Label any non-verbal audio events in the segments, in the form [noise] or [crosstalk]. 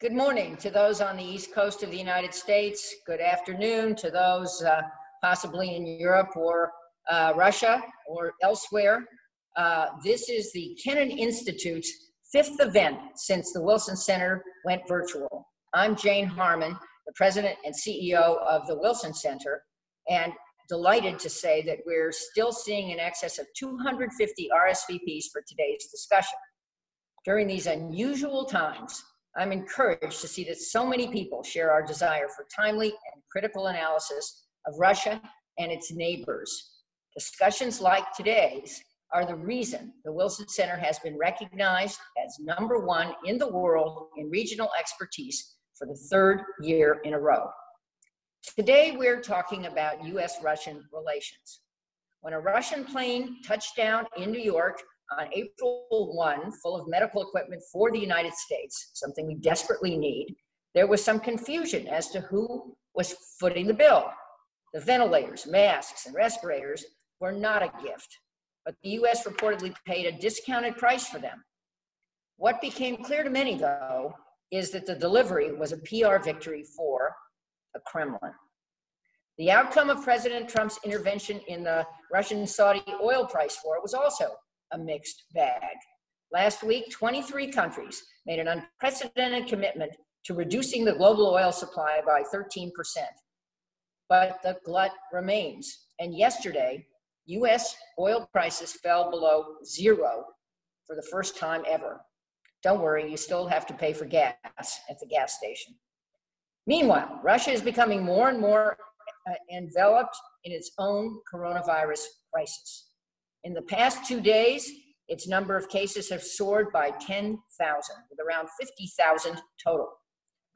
Good morning to those on the East Coast of the United States. Good afternoon to those uh, possibly in Europe or uh, Russia or elsewhere. Uh, this is the Kennan Institute's fifth event since the Wilson Center went virtual. I'm Jane Harman, the president and CEO of the Wilson Center, and delighted to say that we're still seeing in excess of 250 RSVPs for today's discussion. During these unusual times, I'm encouraged to see that so many people share our desire for timely and critical analysis of Russia and its neighbors. Discussions like today's are the reason the Wilson Center has been recognized as number one in the world in regional expertise for the third year in a row. Today, we're talking about US Russian relations. When a Russian plane touched down in New York on April 1, full of medical equipment for the United States, something we desperately need, there was some confusion as to who was footing the bill. The ventilators, masks, and respirators were not a gift, but the US reportedly paid a discounted price for them. What became clear to many, though, is that the delivery was a PR victory for the Kremlin. The outcome of President Trump's intervention in the Russian Saudi oil price war was also a mixed bag. Last week, 23 countries made an unprecedented commitment to reducing the global oil supply by 13%. But the glut remains. And yesterday, US oil prices fell below zero for the first time ever. Don't worry, you still have to pay for gas at the gas station. Meanwhile, Russia is becoming more and more uh, enveloped in its own coronavirus crisis. In the past two days, its number of cases have soared by 10,000, with around 50,000 total.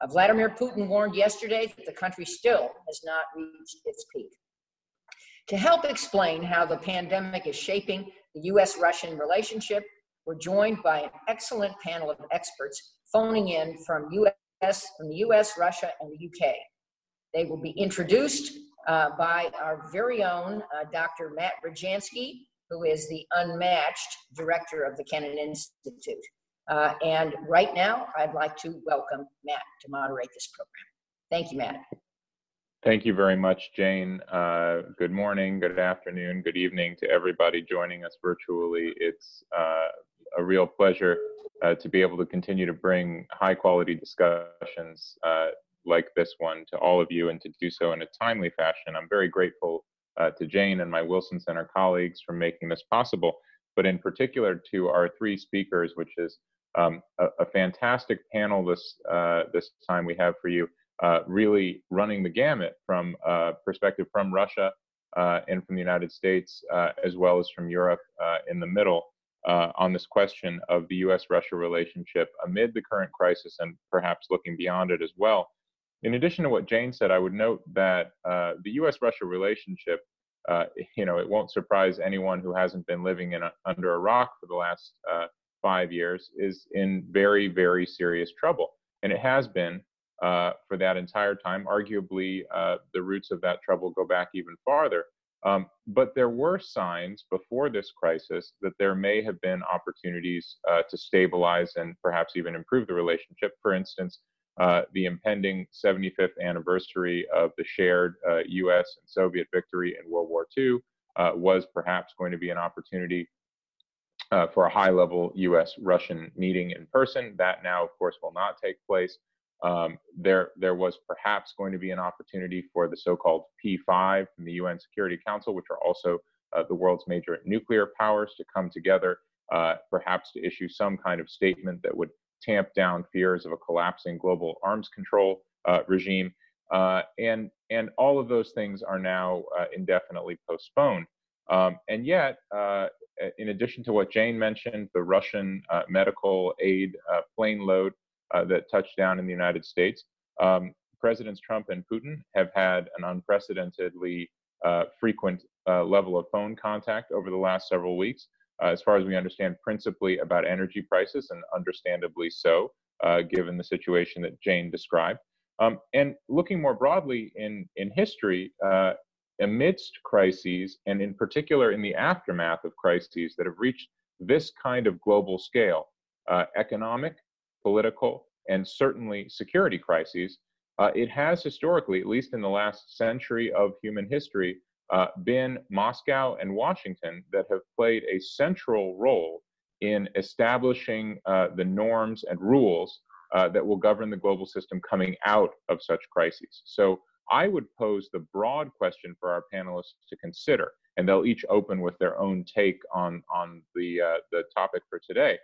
Uh, Vladimir Putin warned yesterday that the country still has not reached its peak. To help explain how the pandemic is shaping the US Russian relationship, we're joined by an excellent panel of experts phoning in from US, from the US, Russia, and the UK. They will be introduced uh, by our very own uh, Dr. Matt Rojansky, who is the unmatched director of the Kennan Institute. Uh, and right now, I'd like to welcome Matt to moderate this program. Thank you, Matt. Thank you very much, Jane. Uh, good morning, good afternoon, good evening to everybody joining us virtually. It's uh, a real pleasure uh, to be able to continue to bring high quality discussions uh, like this one to all of you and to do so in a timely fashion. I'm very grateful uh, to Jane and my Wilson Center colleagues for making this possible, but in particular to our three speakers, which is um, a, a, fantastic panel this, uh, this time we have for you, uh, really running the gamut from uh, perspective from Russia uh, and from the United States, uh, as well as from Europe in the middle. on this question of the US Russia relationship amid the current crisis and perhaps looking beyond it as well. In addition to what Jane said, I would note that uh, the U.S.-Russia relationship, uh, you know, it won't surprise anyone who hasn't been living in a, under a rock for the last uh, five years, is in very, very serious trouble, and it has been uh, for that entire time. Arguably, uh, the roots of that trouble go back even farther. Um, but there were signs before this crisis that there may have been opportunities uh, to stabilize and perhaps even improve the relationship. For instance, uh, the impending 75th anniversary of the shared uh, US and Soviet victory in World War II uh, was perhaps going to be an opportunity uh, for a high level US Russian meeting in person. That now, of course, will not take place. Um, there, there was perhaps going to be an opportunity for the so called P5 from the UN Security Council, which are also uh, the world's major nuclear powers, to come together, perhaps to issue some kind of statement that would tamp down fears of a collapsing global arms control uh, regime. Uh, and, and all of those things are now uh, indefinitely postponed. Um, and yet, uh, in addition to what Jane mentioned, the Russian uh, medical aid plane load that touched down in the United States, um, Presidents Trump and Putin have had an unprecedentedly frequent level of phone contact over the last several weeks uh, as far as we understand, principally about energy prices, and understandably so, uh, given the situation that Jane described. Um, and looking more broadly in, in history, uh, amidst crises, and in particular in the aftermath of crises that have reached this kind of global scale, uh, economic, political, and certainly security crises, uh, it has historically, at least in the last century of human history, uh, been Moscow and Washington that have played a central role in establishing uh, the norms and rules uh, that will govern the global system coming out of such crises. So I would pose the broad question for our panelists to consider, and they'll each open with their own take on, on the, uh, the topic for today,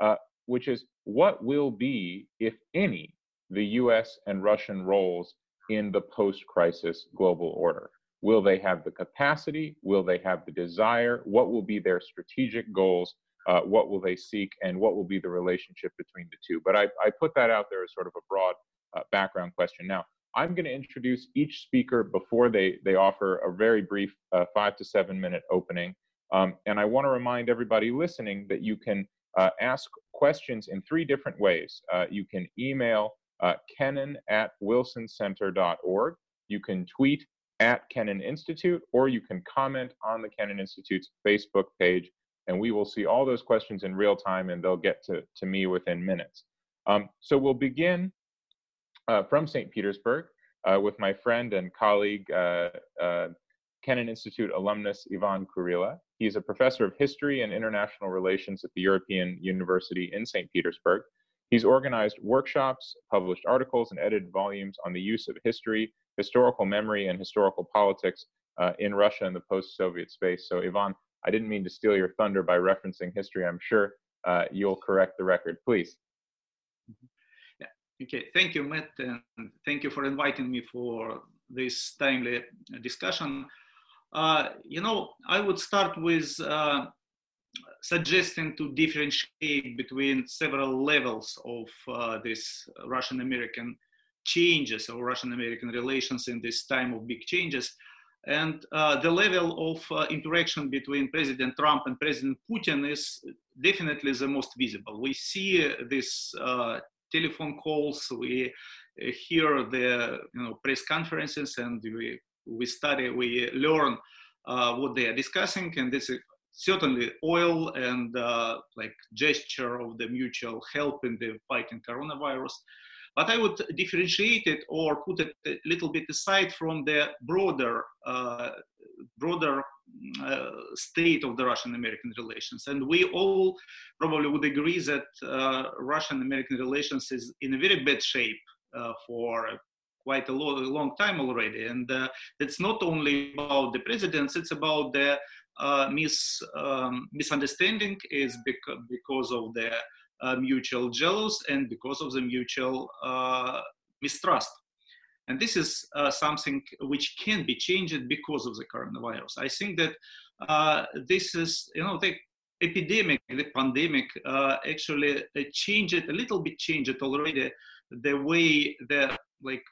uh, which is what will be, if any, the US and Russian roles in the post crisis global order? Will they have the capacity? Will they have the desire? What will be their strategic goals? Uh, what will they seek? And what will be the relationship between the two? But I, I put that out there as sort of a broad uh, background question. Now, I'm going to introduce each speaker before they, they offer a very brief uh, five to seven minute opening. Um, and I want to remind everybody listening that you can uh, ask questions in three different ways. Uh, you can email uh, kennan at wilsoncenter.org. You can tweet at Kennan Institute, or you can comment on the Kennan Institute's Facebook page, and we will see all those questions in real time, and they'll get to, to me within minutes. Um, so we'll begin uh, from St. Petersburg uh, with my friend and colleague, uh, uh Kennan Institute alumnus Ivan Kurilla. He's a professor of history and international relations at the European University in St. Petersburg. He's organized workshops, published articles, and edited volumes on the use of history, historical memory, and historical politics uh, in Russia and the post Soviet space. So, Ivan, I didn't mean to steal your thunder by referencing history. I'm sure uh, you'll correct the record, please. Okay, thank you, Matt, and thank you for inviting me for this timely discussion. Uh, you know, I would start with uh, suggesting to differentiate between several levels of uh, this Russian-American changes or Russian-American relations in this time of big changes. And uh, the level of uh, interaction between President Trump and President Putin is definitely the most visible. We see these uh, telephone calls, we hear the you know, press conferences, and we, we study, we learn uh, what they are discussing, and this is certainly oil and uh, like gesture of the mutual help in the fighting coronavirus. But I would differentiate it or put it a little bit aside from the broader, uh, broader uh, state of the Russian-American relations. And we all probably would agree that uh, Russian-American relations is in a very bad shape uh, for quite a, lo- a, long time already. And uh, it's not only about the presidents, it's about the mis, um, misunderstanding is bec- because of the uh, mutual jealous and because of the mutual uh, mistrust. And this is uh, something which can be changed because of the coronavirus. I think that uh, this is, you know, the epidemic, the pandemic actually changed a little bit changed already the way the like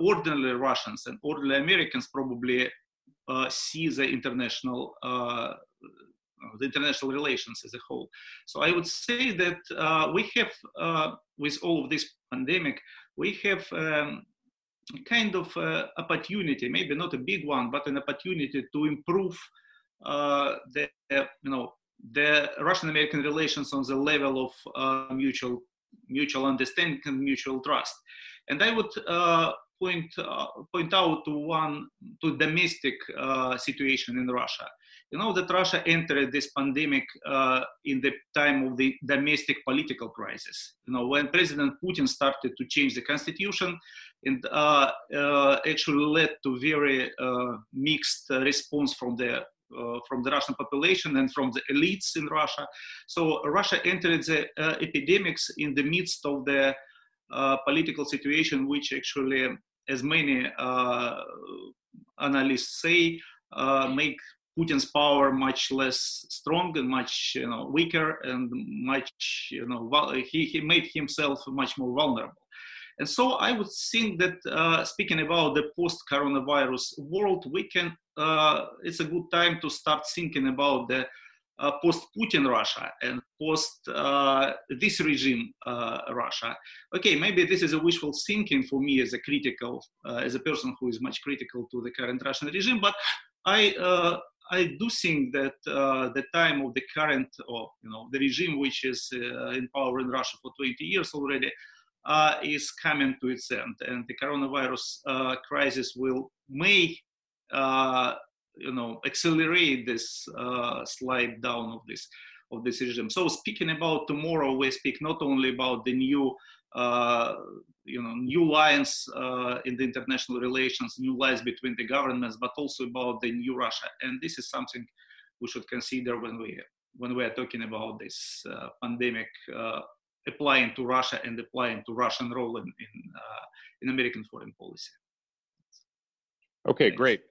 ordinary Russians and ordinary Americans probably uh, see the international uh, the international relations as a whole. So I would say that uh, we have, uh, with all of this pandemic, we have um, kind of uh, opportunity, maybe not a big one, but an opportunity to improve the, you know, the Russian-American relations on the level of mutual mutual understanding and mutual trust. And I would point uh, point out to one to domestic uh, situation in Russia. You know that Russia entered this pandemic uh, in the time of the domestic political crisis. You know when President Putin started to change the constitution, and actually led to very mixed response from the uh, from the Russian population and from the elites in Russia. So Russia entered the uh, epidemics in the midst of the political situation, which actually as many uh, analysts say, uh, make Putin's power much less strong and much you know, weaker and much you know he, he made himself much more vulnerable. And so I would think that uh, speaking about the post-coronavirus world, we can uh, it's a good time to start thinking about the post-Putin Russia and post uh, this regime uh, Russia. Okay, maybe this is a wishful thinking for me as a critical, as a person who is much critical to the current Russian regime, but I I do think that the time of the current, or you know, the regime which is in power in Russia for 20 years already, is coming to its end, and the coronavirus crisis will may you know accelerate this uh, slide down of this of this regime. So speaking about tomorrow, we speak not only about the new uh, you know new lines uh, in the international relations, new lines between the governments, but also about the new Russia, and this is something we should consider when we when we are talking about this uh, pandemic uh, applying to Russia and applying to Russian role in in, uh, in American foreign policy. Okay, great.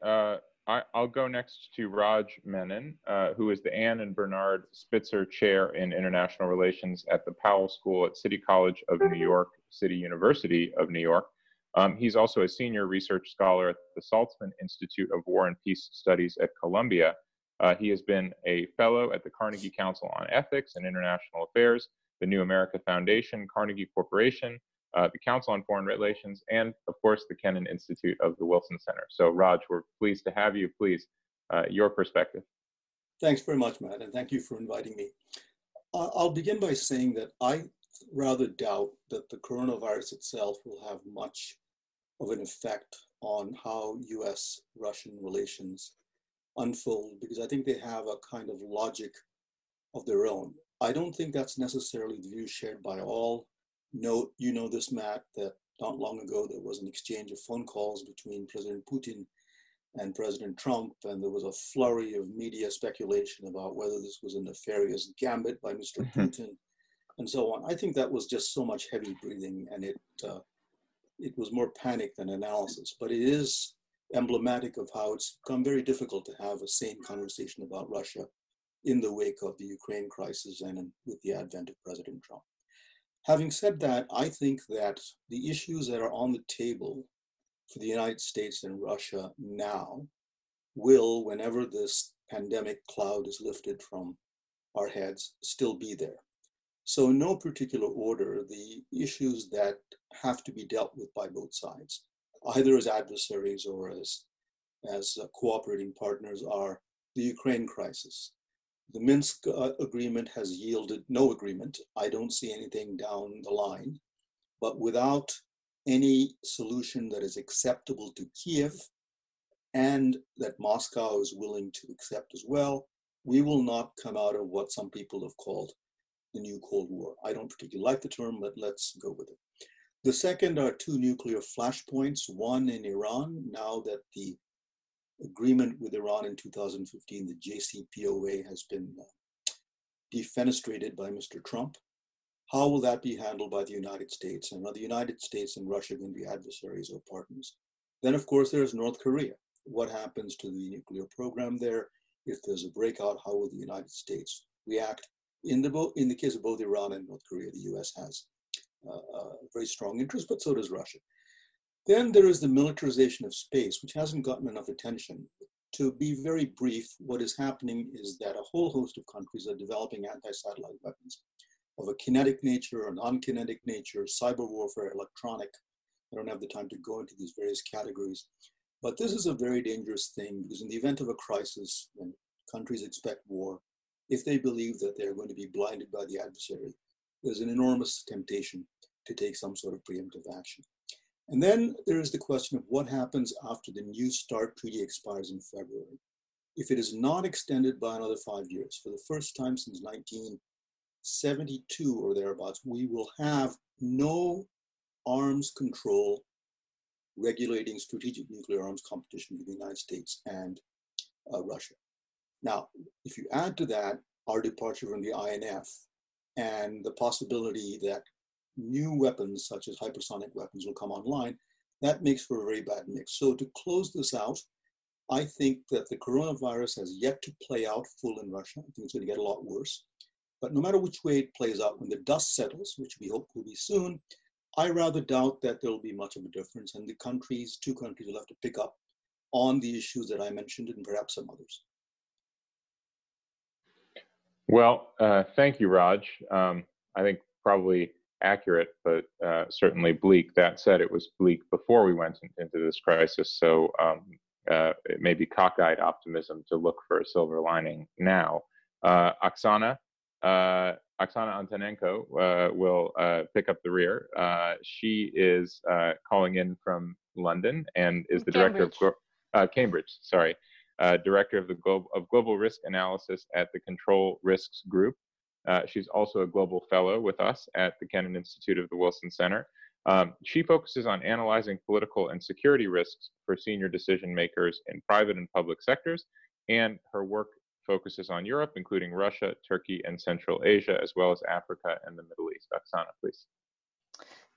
I, will go next to Raj Menon, uh, who is the Anne and Bernard Spitzer Chair in International Relations at the Powell School at City College of New York, City University of New York. Um, he's also a senior research scholar at the Saltzman Institute of War and Peace Studies at Columbia. Uh, he has been a fellow at the Carnegie Council on Ethics and International Affairs, the New America Foundation, Carnegie Corporation, uh, the Council on Foreign Relations, and of course the Kennan Institute of the Wilson Center. So, Raj, we're pleased to have you. Please, uh, your perspective. Thanks very much, Matt, and thank you for inviting me. I'll begin by saying that I rather doubt that the coronavirus itself will have much of an effect on how US Russian relations unfold because I think they have a kind of logic of their own. I don't think that's necessarily the view shared by all note, you know this, Matt, that not long ago there was an exchange of phone calls between President Putin and President Trump, and there was a flurry of media speculation about whether this was a nefarious gambit by mister mm-hmm. Putin, and so on. I think that was just so much heavy breathing, and it uh, it was more panic than analysis. But it is emblematic of how it's become very difficult to have a sane conversation about Russia in the wake of the Ukraine crisis and in, with the advent of President Trump. Having said that, I think that the issues that are on the table for the United States and Russia now will, whenever this pandemic cloud is lifted from our heads, still be there. So, in no particular order, the issues that have to be dealt with by both sides, either as adversaries or as, as uh, cooperating partners, are the Ukraine crisis, the Minsk uh, agreement has yielded no agreement. I don't see anything down the line. But without any solution that is acceptable to Kiev and that Moscow is willing to accept as well, we will not come out of what some people have called the new Cold War. I don't particularly like the term, but let's go with it. The second are two nuclear flashpoints, one in Iran, now that the agreement with Iran in 2015, the JCPOA has been uh, defenestrated by Mr. Trump. How will that be handled by the United States? And are the United States and Russia going to be adversaries or partners? Then, of course, there's North Korea. What happens to the nuclear program there? If there's a breakout, how will the United States react? In the, in the case of both Iran and North Korea, the US has uh, a very strong interest, but so does Russia. Then there is the militarization of space, which hasn't gotten enough attention. To be very brief, what is happening is that a whole host of countries are developing anti-satellite weapons of a kinetic nature, a non-kinetic nature, cyber warfare, electronic. I don't have the time to go into these various categories. But this is a very dangerous thing because in the event of a crisis, when countries expect war, if they believe that they're going to be blinded by the adversary, there's an enormous temptation to take some sort of preemptive action. And then there is the question of what happens after the New START treaty expires in February. If it is not extended by another five years, for the first time since 1972 or thereabouts, we will have no arms control regulating strategic nuclear arms competition between the United States and uh, Russia. Now, if you add to that our departure from the INF and the possibility that new weapons such as hypersonic weapons will come online, that makes for a very bad mix. So to close this out, I think that the coronavirus has yet to play out full in Russia. I think it's going to get a lot worse. But no matter which way it plays out, when the dust settles, which we hope will be soon, I rather doubt that there will be much of a difference. And the countries, two countries, will have to pick up on the issues that I mentioned and perhaps some others. Well, uh, thank you, Raj. Um, I think probably accurate, but uh, certainly bleak. That said, it was bleak before we went in, into this crisis, so um, uh, it may be cockeyed optimism to look for a silver lining now. Uh, Oksana, uh, Oksana Antonenko uh, will uh, pick up the rear. Uh, she is uh, calling in from London and is the Cambridge. director of uh, Cambridge. Sorry, uh, director of the global of global risk analysis at the Control Risks Group. She's also a global fellow with us at the Kennan Institute of the Wilson Center. Um, she focuses on analyzing political and security risks for senior decision makers in private and public sectors, and her work focuses on Europe, including Russia, Turkey, and Central Asia, as well as Africa and the Middle East. Oksana, please.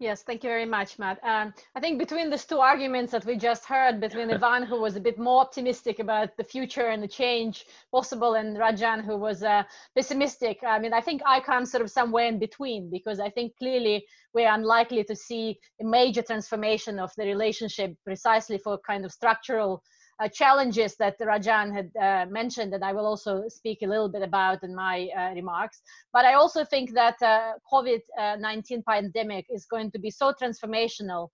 Yes, thank you very much, Matt. Um, I think between these two arguments that we just heard, between Ivan, who was a bit more optimistic about the future and the change possible, and Rajan, who was uh, pessimistic, I mean, I think I come sort of somewhere in between because I think clearly we're unlikely to see a major transformation of the relationship precisely for kind of structural uh, challenges that Rajan had uh, mentioned, and I will also speak a little bit about in my uh, remarks. But I also think that uh, COVID-19 pandemic is going to be so transformational,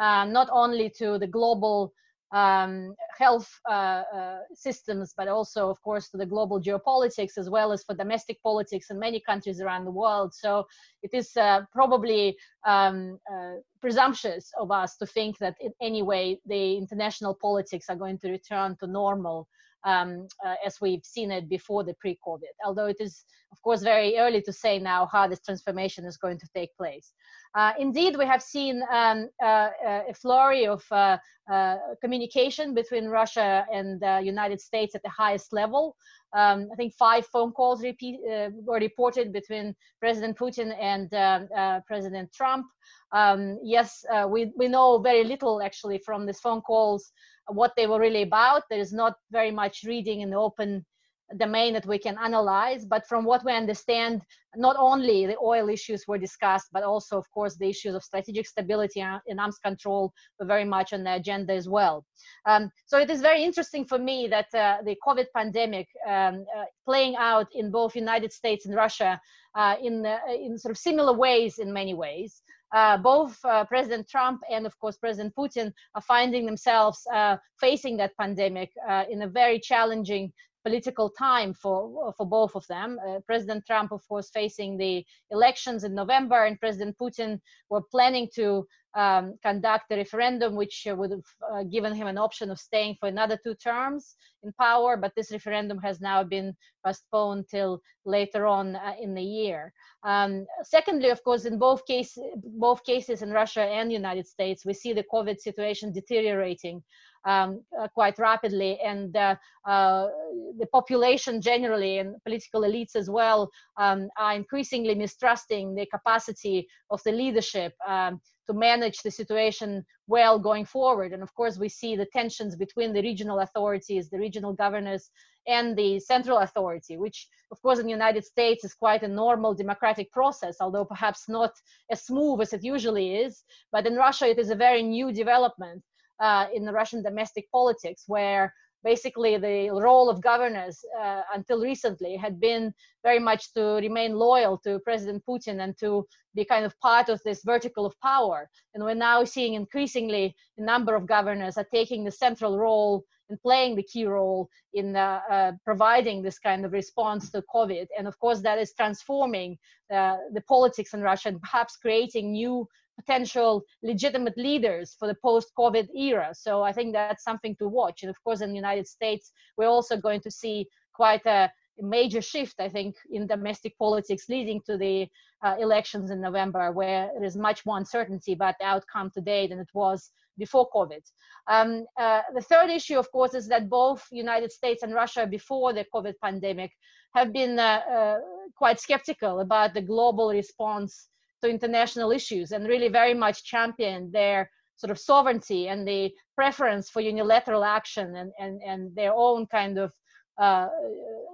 uh, not only to the global um, health uh, uh, systems, but also, of course, to the global geopolitics as well as for domestic politics in many countries around the world. So it is uh, probably um, uh, presumptuous of us to think that in any way the international politics are going to return to normal um, uh, as we've seen it before the pre-COVID. Although it is, of course, very early to say now how this transformation is going to take place. Uh, indeed, we have seen um, uh, uh a flurry of uh, uh, communication between Russia and the United States at the highest level. Um, I think five phone calls repeat, were reported between President Putin and um, President Trump. Um, yes, we, we know very little actually from these phone calls what they were really about. There is not very much reading in the open domain that we can analyze. But from what we understand, not only the oil issues were discussed, but also, of course, the issues of strategic stability and arms control were very much on the agenda as well. Um, so it is very interesting for me that uh, the COVID pandemic um, uh, playing out in both United States and Russia uh, in, uh, in sort of similar ways in many ways uh, both uh, President Trump and, of course, President Putin are finding themselves uh, facing that pandemic uh, in a very challenging political time for for both of them. Uh, President Trump, of course, facing the elections in November, and President Putin were planning to um, conduct a referendum, which would have uh, given him an option of staying for another two terms in power. But this referendum has now been postponed till later on uh, in the year. Um, secondly, of course, in both cases, both cases in Russia and United States, we see the COVID situation deteriorating um, uh, quite rapidly, and uh, uh, the population generally and political elites as well um, are increasingly mistrusting the capacity of the leadership um, to manage the situation well going forward. And of course, we see the tensions between the regional authorities, the regional governors, and the central authority, which, of course, in the United States is quite a normal democratic process, although perhaps not as smooth as it usually is. But in Russia, it is a very new development uh, in the Russian domestic politics, where basically the role of governors uh, until recently had been very much to remain loyal to President Putin and to be kind of part of this vertical of power. And we're now seeing increasingly a number of governors are taking the central role and playing the key role in uh, uh, providing this kind of response to COVID. And of course, that is transforming uh, the politics in Russia and perhaps creating new potential legitimate leaders for the post-COVID era. So I think that's something to watch. And of course, in the United States, we're also going to see quite a major shift, I think, in domestic politics leading to the uh, elections in November, where there is much more uncertainty about the outcome today than it was before COVID. Um, uh, the third issue, of course, is that both United States and Russia before the COVID pandemic have been uh, uh quite skeptical about the global response to international issues and really very much championed their sort of sovereignty and the preference for unilateral action and, and, and their own kind of uh,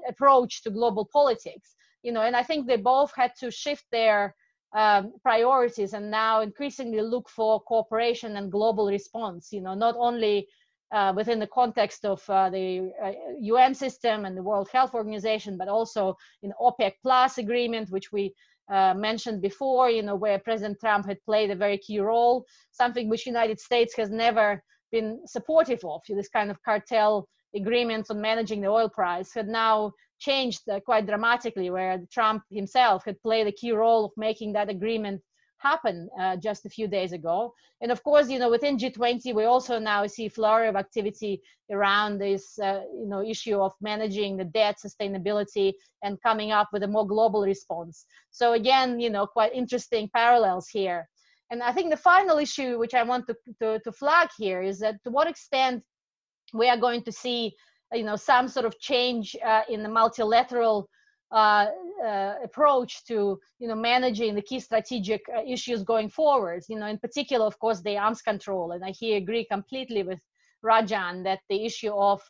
approach to global politics. You know, and I think they both had to shift their um, priorities and now increasingly look for cooperation and global response. You know, not only uh, within the context of uh, the uh, UN system and the World Health Organization, but also in OPEC Plus agreement, which we uh, mentioned before, you know, where President Trump had played a very key role, something which United States has never been supportive of. This kind of cartel agreements on managing the oil price had now changed uh, quite dramatically, where Trump himself had played a key role of making that agreement happen uh, just a few days ago. And of course, you know, within G20, we also now see flurry of activity around this, uh, you know, issue of managing the debt sustainability and coming up with a more global response. So again, you know, quite interesting parallels here. And I think the final issue which I want to, to, to flag here is that to what extent we are going to see, you know, some sort of change uh, in the multilateral uh, uh, approach to you know managing the key strategic uh, issues going forward. You know in particular of course the arms control. And i here agree completely with rajan that the issue of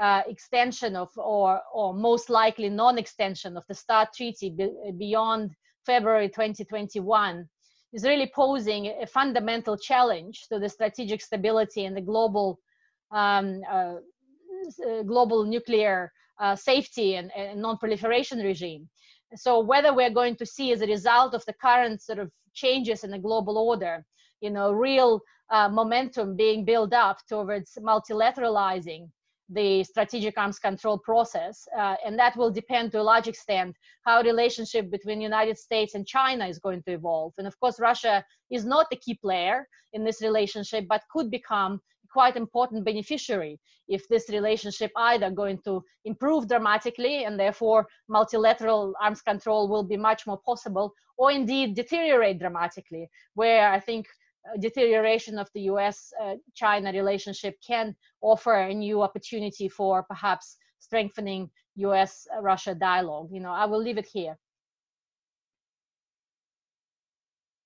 uh, extension of or or most likely non-extension of the START treaty be, beyond february 2021 is really posing a fundamental challenge to the strategic stability and the global um, global nuclear uh, safety and, and non-proliferation regime. So whether we're going to see as a result of the current sort of changes in the global order, you know, real uh, momentum being built up towards multilateralizing the strategic arms control process, uh, and that will depend to a large extent how the relationship between United States and China is going to evolve. And of course, Russia is not the key player in this relationship, but could become quite important beneficiary if this relationship either going to improve dramatically and therefore multilateral arms control will be much more possible or indeed deteriorate dramatically where i think uh, deterioration of the us uh, china relationship can offer a new opportunity for perhaps strengthening us russia dialogue. You know i will leave it here.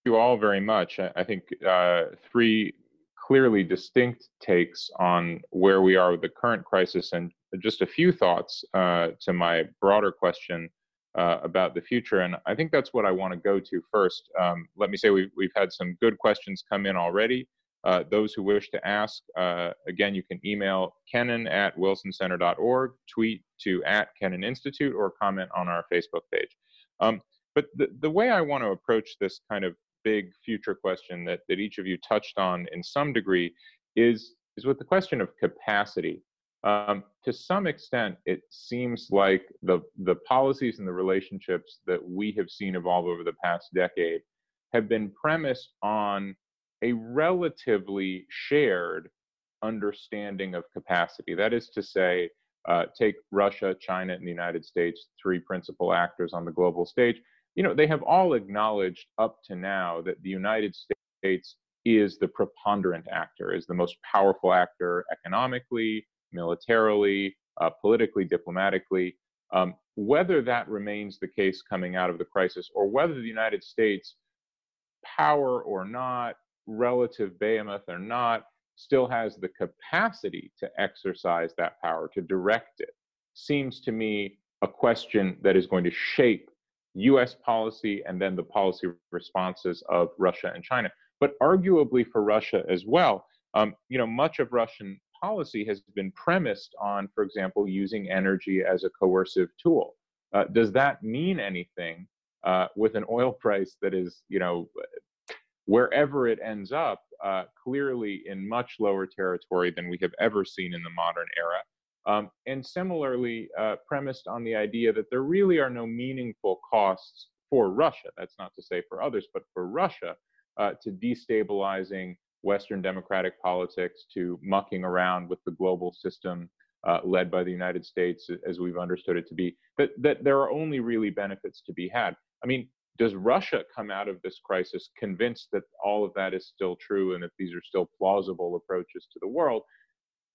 You all very much. I think uh, three clearly distinct takes on where we are with the current crisis and just a few thoughts uh, to my broader question uh, about the future. And I think that's what I want to go to first. Um, let me say we've, we've had some good questions come in already. Uh, those who wish to ask, uh, again, you can email kennan at wilsoncenter.org, tweet to at Kennan Institute, or comment on our Facebook page. Um, but the, the way I want to approach this kind of big future question that, that each of you touched on in some degree is, is with the question of capacity. Um, to some extent, it seems like the, the policies and the relationships that we have seen evolve over the past decade have been premised on a relatively shared understanding of capacity. That is to say, uh, take Russia, China, and the United States, three principal actors on the global stage you know, they have all acknowledged up to now that the United States is the preponderant actor, is the most powerful actor economically, militarily, uh, politically, diplomatically. Um, whether that remains the case coming out of the crisis, or whether the United States, power or not, relative behemoth or not, still has the capacity to exercise that power, to direct it, seems to me a question that is going to shape US policy and then the policy responses of Russia and China. But arguably for Russia as well, um, you know, much of Russian policy has been premised on, for example, using energy as a coercive tool. Uh, does that mean anything uh, with an oil [laughs] price that is, you know, wherever it ends up, uh, clearly in much lower territory than we have ever seen in the modern era? Um, and similarly, uh, premised on the idea that there really are no meaningful costs for Russia. That's not to say for others, but for Russia uh, to destabilizing Western democratic politics, to mucking around with the global system uh, led by the United States as we've understood it to be, that, that there are only really benefits to be had. I mean, does Russia come out of this crisis convinced that all of that is still true and that these are still plausible approaches to the world?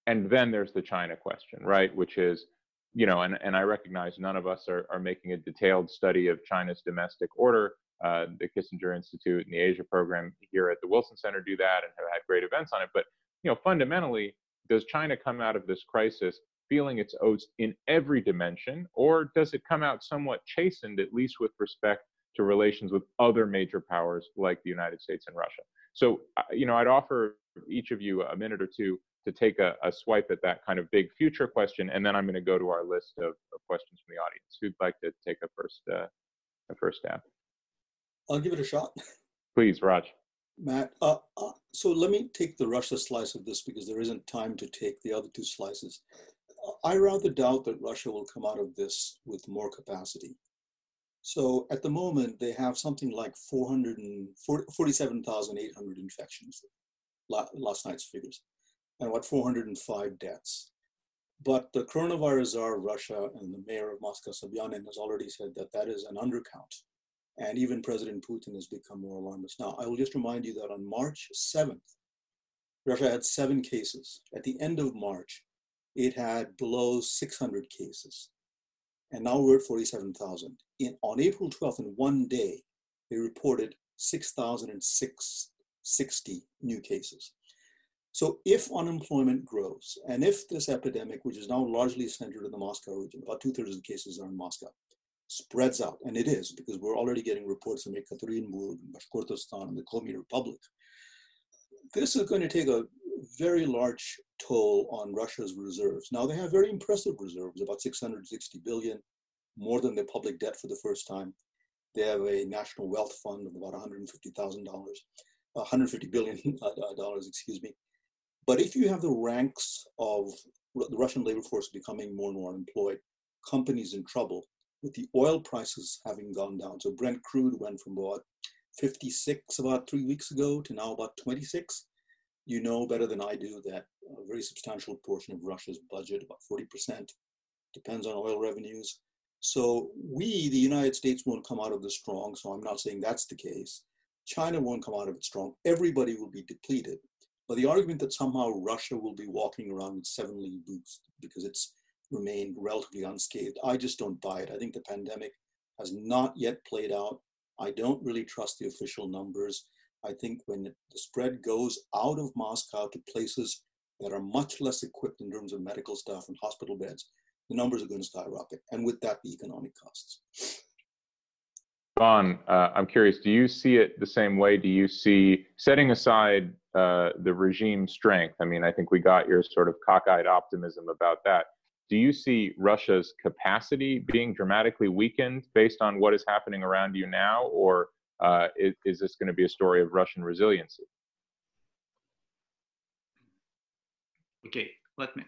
And then there's the China question, right? Which is, you know, and, and I recognize none of us are, are making a detailed study of China's domestic order. Uh, the Kissinger Institute and the Asia program here at the Wilson Center do that and have had great events on it. But, you know, fundamentally, does China come out of this crisis feeling its oats in every dimension, or does it come out somewhat chastened, at least with respect to relations with other major powers like the United States and Russia? So, uh, you know, I'd offer each of you a minute or two to take a, a, swipe at that kind of big future question, and then I'm going to go to our list of, of, questions from the audience. Who'd like to take a first uh, a first stab? I'll give it a shot. Please, Raj. Matt, uh, uh, so let me take the Russia slice of this because there isn't time to take the other two slices. I rather doubt that Russia will come out of this with more capacity. So at the moment, they have something like 47,800 infections, last night's figures, and what 405 deaths. But the coronavirus czar of Russia and the mayor of Moscow, Sobyanin, has already said that that is an undercount. And even President Putin has become more alarmist. Now, I will just remind you that on March 7th, Russia had seven cases. At the end of March, it had below 600 cases. And now we're at 47,000. On April 12th, in one day, they reported 6,060 new cases. So if unemployment grows, and if this epidemic, which is now largely centered in the Moscow region, about two thirds of the cases are in Moscow, spreads out, and it is because we're already getting reports from Ekaterinburg, Bashkortostan, and the Komi Republic. This is going to take a very large toll on Russia's reserves. Now they have very impressive reserves, about 660 billion, more than their public debt for the first time. They have a national wealth fund of about 150,000 dollars, 150 billion [laughs] uh, dollars, excuse me. But if you have the ranks of the Russian labor force becoming more and more unemployed, companies in trouble, with the oil prices having gone down. So Brent crude went from about 56 about three weeks ago to now about 26. You know better than I do that a very substantial portion of Russia's budget, about 40%, depends on oil revenues. So we, the United States, won't come out of this strong. So I'm not saying that's the case. China won't come out of it strong. Everybody will be depleted. But the argument that somehow Russia will be walking around with seven league boots because it's remained relatively unscathed, I just don't buy it. I think the pandemic has not yet played out. I don't really trust the official numbers. I think when the spread goes out of Moscow to places that are much less equipped in terms of medical staff and hospital beds, the numbers are going to skyrocket. And with that, the economic costs. Ivan, uh, I'm curious, do you see it the same way? Do you see, setting aside uh, the regime strength, I mean, I think we got your sort of cockeyed optimism about that. Do you see Russia's capacity being dramatically weakened based on what is happening around you now, or uh, is, is this going to be a story of Russian resiliency? Okay, let me,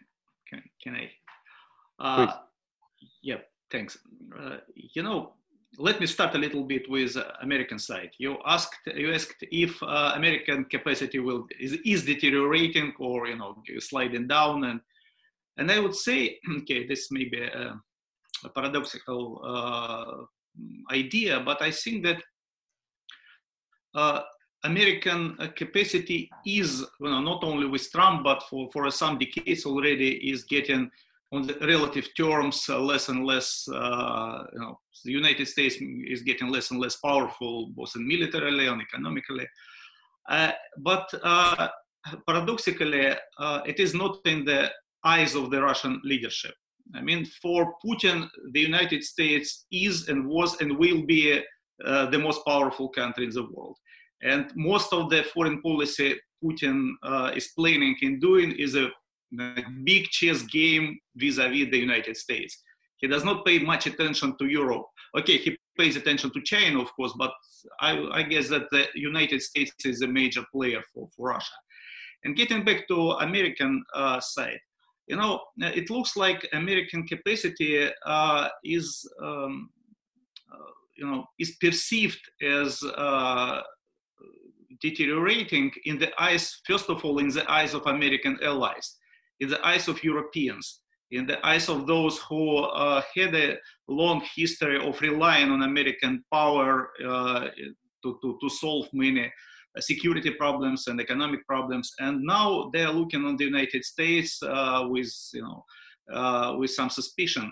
can, can I? Uh, yeah, thanks. Uh, you know, let me start a little bit with American side. You asked, you asked if uh, American capacity will is, is deteriorating or you know sliding down, and and I would say, [clears throat] okay, this may be a, a paradoxical uh, idea, but I think that uh, American uh, capacity is, you know, not only with Trump, but for, for some decades already is getting on the relative terms uh, less and less, uh, you know, the United States is getting less and less powerful, both in militarily and economically. Uh, but uh, paradoxically, uh, it is not in the eyes of the Russian leadership. I mean, for Putin, the United States is and was and will be uh, the most powerful country in the world. And most of the foreign policy Putin is planning and doing is a big chess game vis-a-vis the United States. He does not pay much attention to Europe. Okay, he pays attention to China, of course, but I, I guess that the United States is a major player for, for Russia. And getting back to American uh, side, you know, it looks like American capacity uh, is, um, uh, you know, is perceived as uh, deteriorating in the eyes, first of all, in the eyes of American allies in the eyes of Europeans, in the eyes of those who uh, had a long history of relying on American power uh, to, to, to, solve many security problems and economic problems. And now they are looking on the United States uh, with, you know, uh, with some suspicion.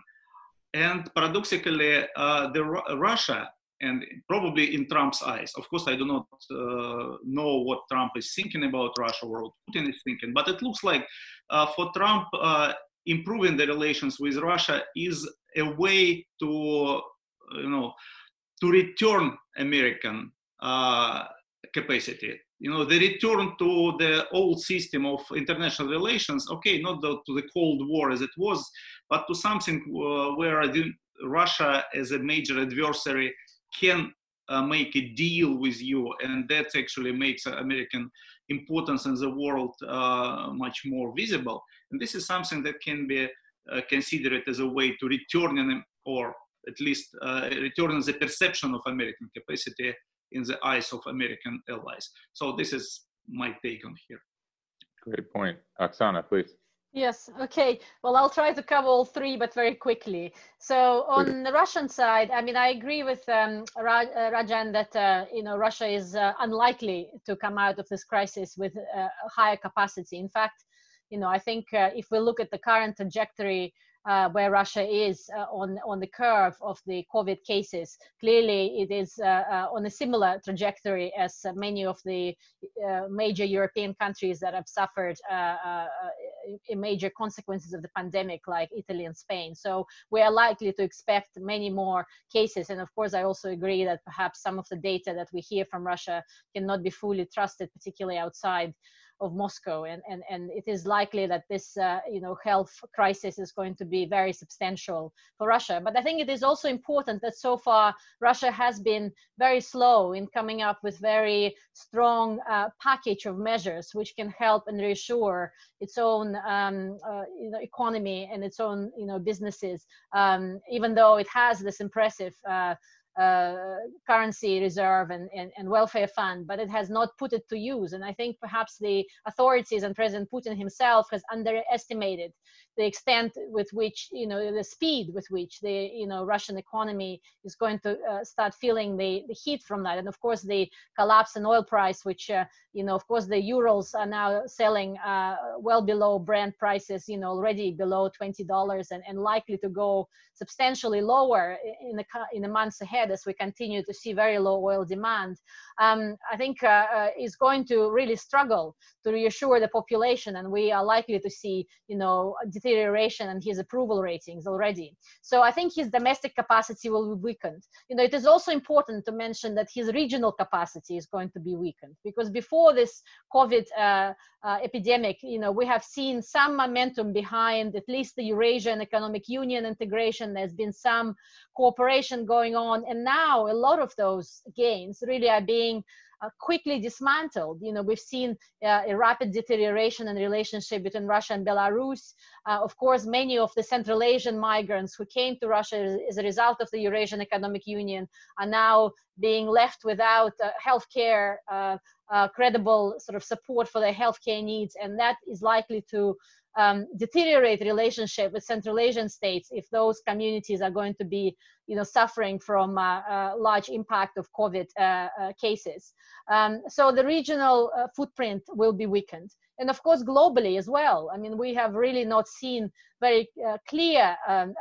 And paradoxically, uh, the Russia and probably in Trump's eyes. Of course, I do not uh, know what Trump is thinking about Russia or what Putin is thinking, but it looks like uh, for Trump, uh, improving the relations with Russia is a way to, you know, to return American uh, capacity. You know, the return to the old system of international relations. Okay, not the, to the Cold War as it was, but to something uh, where Russia as a major adversary can uh, make a deal with you, and that actually makes American importance in the world uh, much more visible. And this is something that can be uh, consider it as a way to return or at least uh, return the perception of American capacity in the eyes of American allies. So this is my take on here. Great point. Oksana, please. Yes, okay. Well, I'll try to cover all three, but very quickly. So on the Russian side, I mean, I agree with um, Raj, uh, Rajan that, uh, you know, Russia is uh, unlikely to come out of this crisis with uh, higher capacity. In fact, you know, I think uh, if we look at the current trajectory uh, where Russia is uh, on on the curve of the COVID cases. Clearly, it is uh, uh on a similar trajectory as many of the uh, major European countries that have suffered uh, major consequences of the pandemic, like Italy and Spain. So we are likely to expect many more cases. And of course, I also agree that perhaps some of the data that we hear from Russia cannot be fully trusted, particularly outside of Moscow, and and and it is likely that this uh, you know health crisis is going to be very substantial for Russia. But I think it is also important that so far Russia has been very slow in coming up with very strong uh, package of measures which can help and reassure its own um, uh, you know, economy and its own you know businesses, um, even though it has this impressive uh, currency reserve and, and, and, welfare fund, but it has not put it to use. And I think perhaps the authorities and President Putin himself has underestimated the extent with which, you know, the speed with which the, you know, Russian economy is going to uh, start feeling the, the heat from that. And of course, the collapse in oil price, which, uh, you know, of course, the Urals are now selling uh, well below Brent prices, you know, already below $20 and, and likely to go substantially lower in the, in the months ahead as we continue to see very low oil demand, um, I think uh, uh, is going to really struggle to reassure the population, and we are likely to see, you know, deterioration in his approval ratings already. So I think his domestic capacity will be weakened. You know, it is also important to mention that his regional capacity is going to be weakened because before this COVID uh, uh, epidemic, you know, we have seen some momentum behind at least the Eurasian Economic Union integration. There's been some cooperation going on, and now a lot of those gains really are being uh, quickly dismantled. You know, we've seen uh, a rapid deterioration in relationship between Russia and Belarus. Uh, of course, many of the Central Asian migrants who came to Russia as a result of the Eurasian Economic Union are now being left without uh, health care, uh, uh, credible sort of support for their healthcare needs, and that is likely to um, deteriorate relationship with Central Asian states if those communities are going to be, you know, suffering from uh, uh, large impact of COVID uh, uh cases. Um, so the regional uh, footprint will be weakened. And of course, globally as well. I mean, we have really not seen very uh, clear um,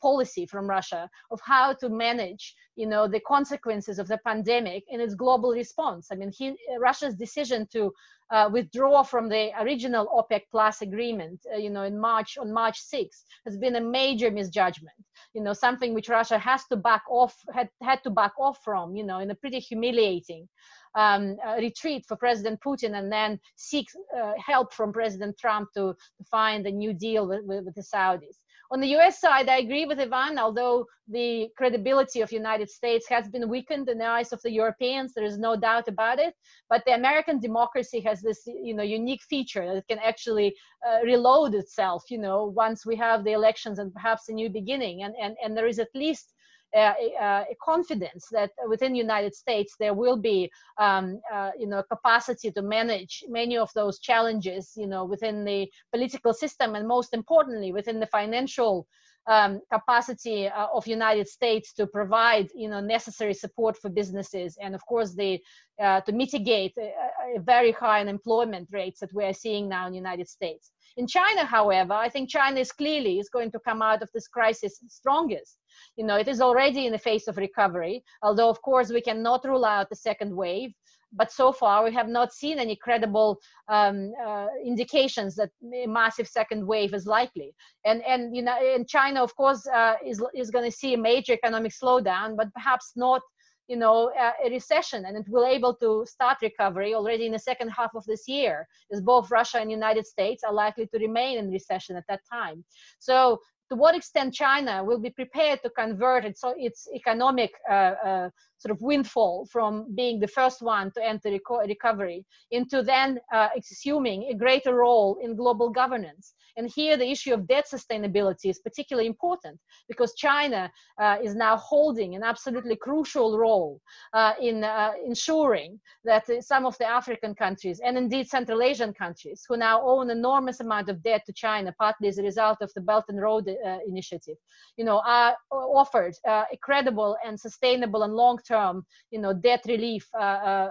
policy from Russia of how to manage, you know, the consequences of the pandemic and its global response. I mean, he, Russia's decision to uh, withdraw from the original OPEC plus agreement, uh, you know, in March on March 6th has been a major misjudgment. You know, something which Russia has to back off had had to back off from. You know, in a pretty humiliating um, uh, retreat for President Putin, and then seek uh, help from President Trump to, to find a new deal with, with, with the Saudis. On the US side, I agree with Ivan, although the credibility of United States has been weakened in the eyes of the Europeans, there is no doubt about it. But the American democracy has this, you know, unique feature that it can actually uh, reload itself, you know, once we have the elections and perhaps a new beginning. And, and, and there is at least uh, uh, confidence that within the United States there will be, um, uh, you know, capacity to manage many of those challenges, you know, within the political system and most importantly within the financial um, capacity uh, of United States to provide you know necessary support for businesses and of course the uh, to mitigate a, a very high unemployment rates that we are seeing now in the United States. In China, however, I think China is clearly is going to come out of this crisis strongest. You know, it is already in the phase of recovery, although of course we cannot rule out the second wave but so far we have not seen any credible um, uh, indications that a massive second wave is likely. And and you know, in China, of course, uh, is is going to see a major economic slowdown, but perhaps not you know a recession and it will able to start recovery already in the second half of this year as both russia and united states are likely to remain in recession at that time so to what extent China will be prepared to convert its, its economic uh, uh, sort of windfall from being the first one to enter reco- recovery into then uh, assuming a greater role in global governance. And here the issue of debt sustainability is particularly important because China uh, is now holding an absolutely crucial role uh, in uh, ensuring that some of the African countries and indeed Central Asian countries who now owe an enormous amount of debt to China, partly as a result of the Belt and Road uh, Initiative, you know, are offered uh, a credible and sustainable and long-term, you know, debt relief uh,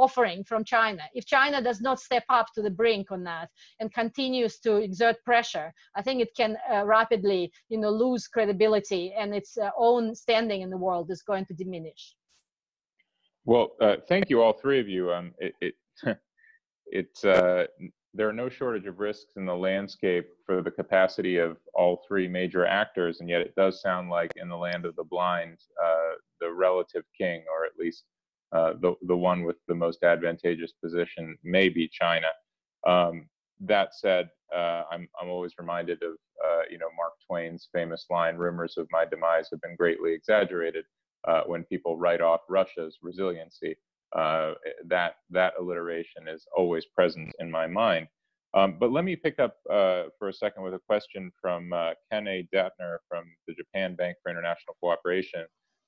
offering from China. If China does not step up to the brink on that and continues to exert pressure, I think it can uh, rapidly, you know, lose credibility and its uh, own standing in the world is going to diminish. Well, uh, thank you all three of you. Um, it, it [laughs] it's uh, there are no shortage of risks in the landscape for the capacity of all three major actors, and yet it does sound like in the land of the blind, uh, the relative king, or at least uh, the the one with the most advantageous position may be China. Um, that said, uh, I'm I'm always reminded of uh, you know Mark Twain's famous line, "Rumors of my demise have been greatly exaggerated." Uh, when people write off Russia's resiliency, uh, that that alliteration is always present in my mind. Um, but let me pick up for a second with a question from Ken A. Detner from the Japan Bank for International Cooperation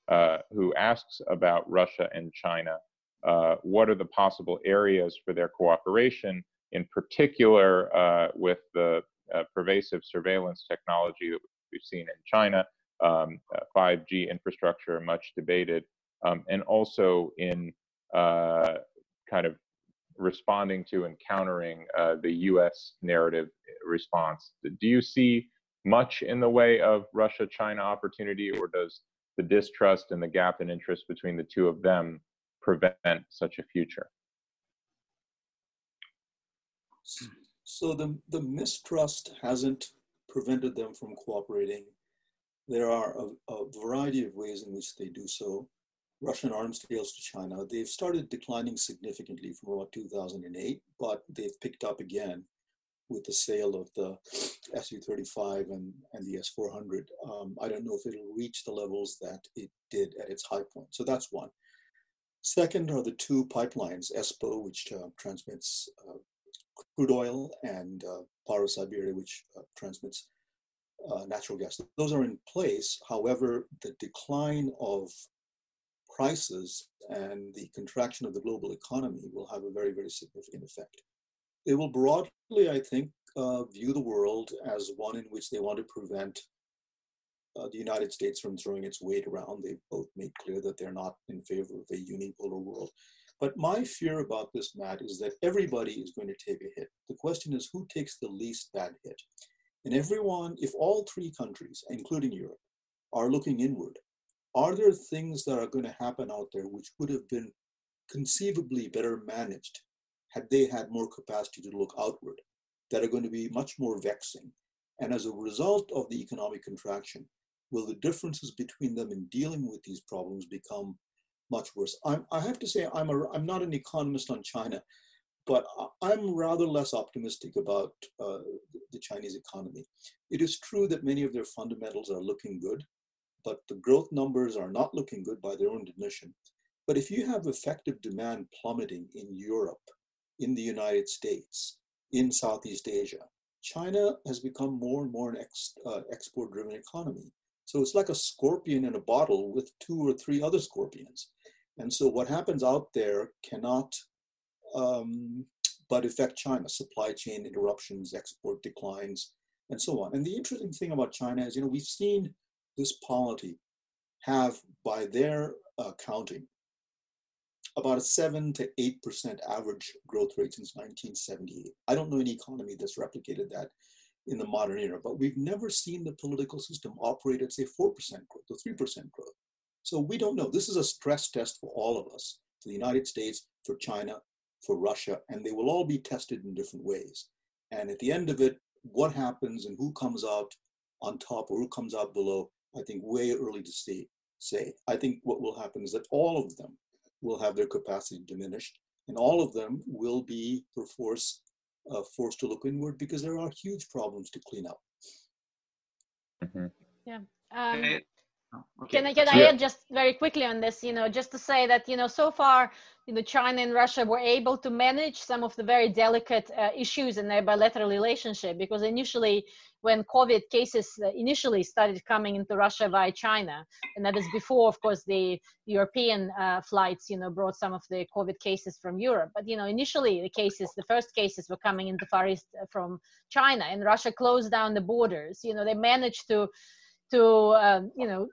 uh, who asks about Russia and China. Uh, what are the possible areas for their cooperation, in particular uh, with the uh, pervasive surveillance technology that we've seen in China, um, 5G uh, infrastructure, much debated, um, and also in kind of responding to and countering the US narrative response. Do you see much in the way of Russia China opportunity, or does the distrust and the gap in interest between the two of them prevent such a future? So the, the mistrust hasn't prevented them from cooperating. There are a, a variety of ways in which they do so. Russian arms sales to China, they've started declining significantly from about 2008, but they've picked up again with the sale of the Su-35 and, and the S-400. Um, I don't know if it'll reach the levels that it did at its high point. So that's one. Second are the two pipelines, ESPO, which uh, transmits uh, crude oil, and uh, Power Siberia, which uh, transmits uh, natural gas. Those are in place. However, the decline of prices and the contraction of the global economy will have a very, very significant effect. They will broadly, I think, uh, view the world as one in which they want to prevent uh, the United States from throwing its weight around. They've both made clear that they're not in favor of a unipolar world. But my fear about this, Matt, is that everybody is going to take a hit. The question is who takes the least bad hit? And everyone, if all three countries, including Europe, are looking inward, are there things that are going to happen out there which would have been conceivably better managed had they had more capacity to look outward, that are going to be much more vexing. And as a result of the economic contraction, will the differences between them in dealing with these problems become much worse? I'm, i have to say, I'm, a, I'm not an economist on China, but I'm rather less optimistic about uh, the Chinese economy. It is true that many of their fundamentals are looking good, but the growth numbers are not looking good by their own admission. But if you have effective demand plummeting in Europe, in the United States, in Southeast Asia. China has become more and more an ex, uh, export driven economy. So it's like a scorpion in a bottle with two or three other scorpions. And so what happens out there cannot um, but affect China, supply chain interruptions, export declines, and so on. And the interesting thing about China is, you know, we've seen this polity have, by their uh, counting, about a 7 to 8% average growth rate since 1978. I don't know any economy that's replicated that in the modern era, but we've never seen the political system operate at, say, 4% growth or 3% growth. So we don't know. This is a stress test for all of us, for the United States, for China, for Russia, and they will all be tested in different ways. And at the end of it, what happens and who comes out on top or who comes out below, I think way early to say. say. I think what will happen is that all of them will have their capacity diminished, and all of them will be perforce uh, forced to look inward because there are huge problems to clean up. Mm-hmm. Yeah. Um, okay. Can I can I add just very quickly on this? You know, just to say that you know so far you know, China and Russia were able to manage some of the very delicate uh, issues in their bilateral relationship because initially, when COVID cases uh, initially started coming into Russia via China, and that is before, of course, the European uh, flights, you know, brought some of the COVID cases from Europe. But you know, initially the cases, the first cases were coming into Far East uh, from China, and Russia closed down the borders. You know, they managed to to um, you know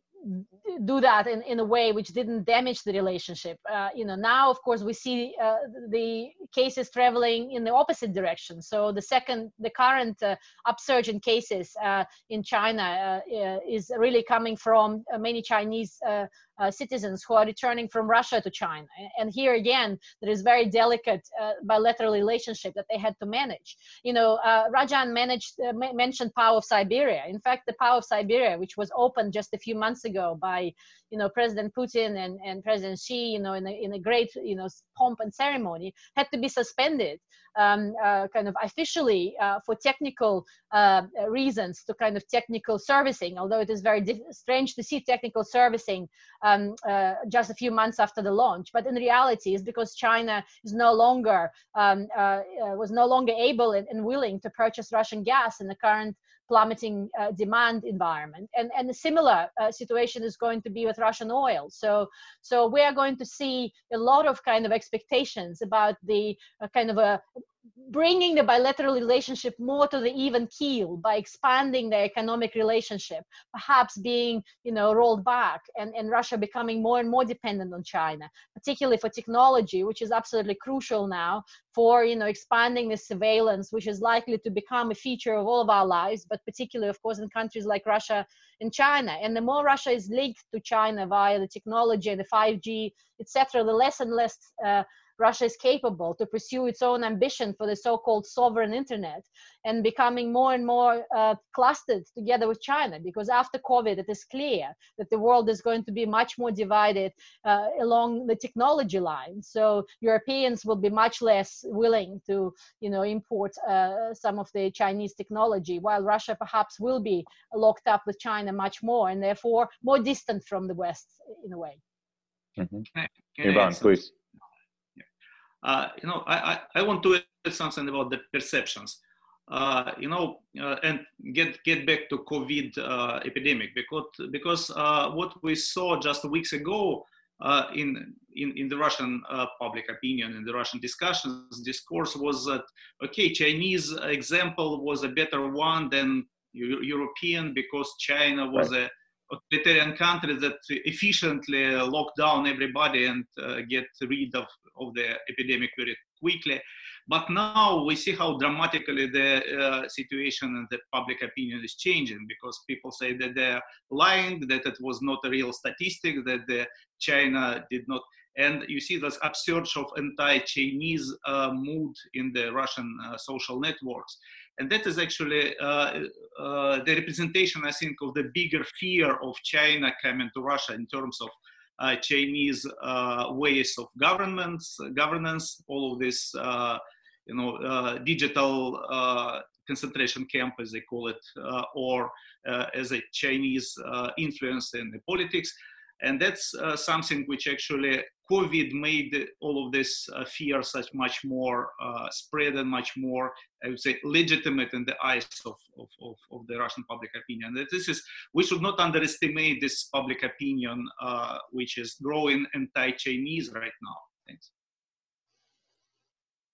do that in, in a way which didn't damage the relationship. Uh, you know, now of course we see uh, the cases traveling in the opposite direction. So the second, the current uh, upsurge in cases uh, in China uh, uh, is really coming from many Chinese uh, citizens who are returning from Russia to China. And here again, there is very delicate uh, bilateral relationship that they had to manage. You know, uh, Rajan managed, uh, mentioned power of Siberia. In fact, the power of Siberia, which was opened just a few months ago by, you know, President Putin and, and President Xi, you know, in a, in a great, you know, pomp and ceremony, had to be suspended um, uh, kind of officially uh, for technical uh, reasons to kind of technical servicing, although it is very strange to see technical servicing um, uh, just a few months after the launch. But in reality, it's because China is no longer um, uh, uh, was no longer able and, and, willing to purchase Russian gas in the current plummeting uh, demand environment. And, and a similar uh, situation is going to be with Russian oil. So, so we are going to see a lot of kind of expectations about the uh, kind of a bringing the bilateral relationship more to the even keel by expanding the economic relationship perhaps being you know rolled back and, and russia becoming more and more dependent on china particularly for technology which is absolutely crucial now for you know expanding the surveillance which is likely to become a feature of all of our lives but particularly of course in countries like russia and china. And the more russia is linked to china via the technology and the 5g etc the less and less uh, Russia is capable to pursue its own ambition for the so-called sovereign internet and becoming more and more uh, clustered together with China. Because after COVID, it is clear that the world is going to be much more divided uh, along the technology line. So Europeans will be much less willing to, you know, import uh, some of the Chinese technology, while Russia perhaps will be locked up with China much more and therefore more distant from the West in a way. Mm-hmm. Ivan, please. Uh, you know, I, I, I, want to add something about the perceptions. Uh, you know, uh, and get get back to COVID uh, epidemic because because uh, what we saw just weeks ago uh, in, in in the Russian public opinion in the Russian discussions discourse was that okay, Chinese example was a better one than European because China was right. a authoritarian country that efficiently lock down everybody and uh, get rid of, of the epidemic very quickly. But now we see how dramatically the uh, situation and the public opinion is changing because people say that they're lying, that it was not a real statistic, that China did not. And you see this upsurge of anti-Chinese uh, mood in the Russian uh, social networks. And that is actually uh, uh, the representation, I think, of the bigger fear of China coming to Russia in terms of uh, Chinese uh, ways of governments, governance, all of this, uh, you know, uh, digital concentration camp, as they call it, or as a Chinese influence in the politics. And that's something which actually COVID made all of this uh, fear such much more uh, spread and much more, I would say, legitimate in the eyes of, of, of, of, the Russian public opinion. That this is, we should not underestimate this public opinion, uh, which is growing anti-Chinese right now. Thanks.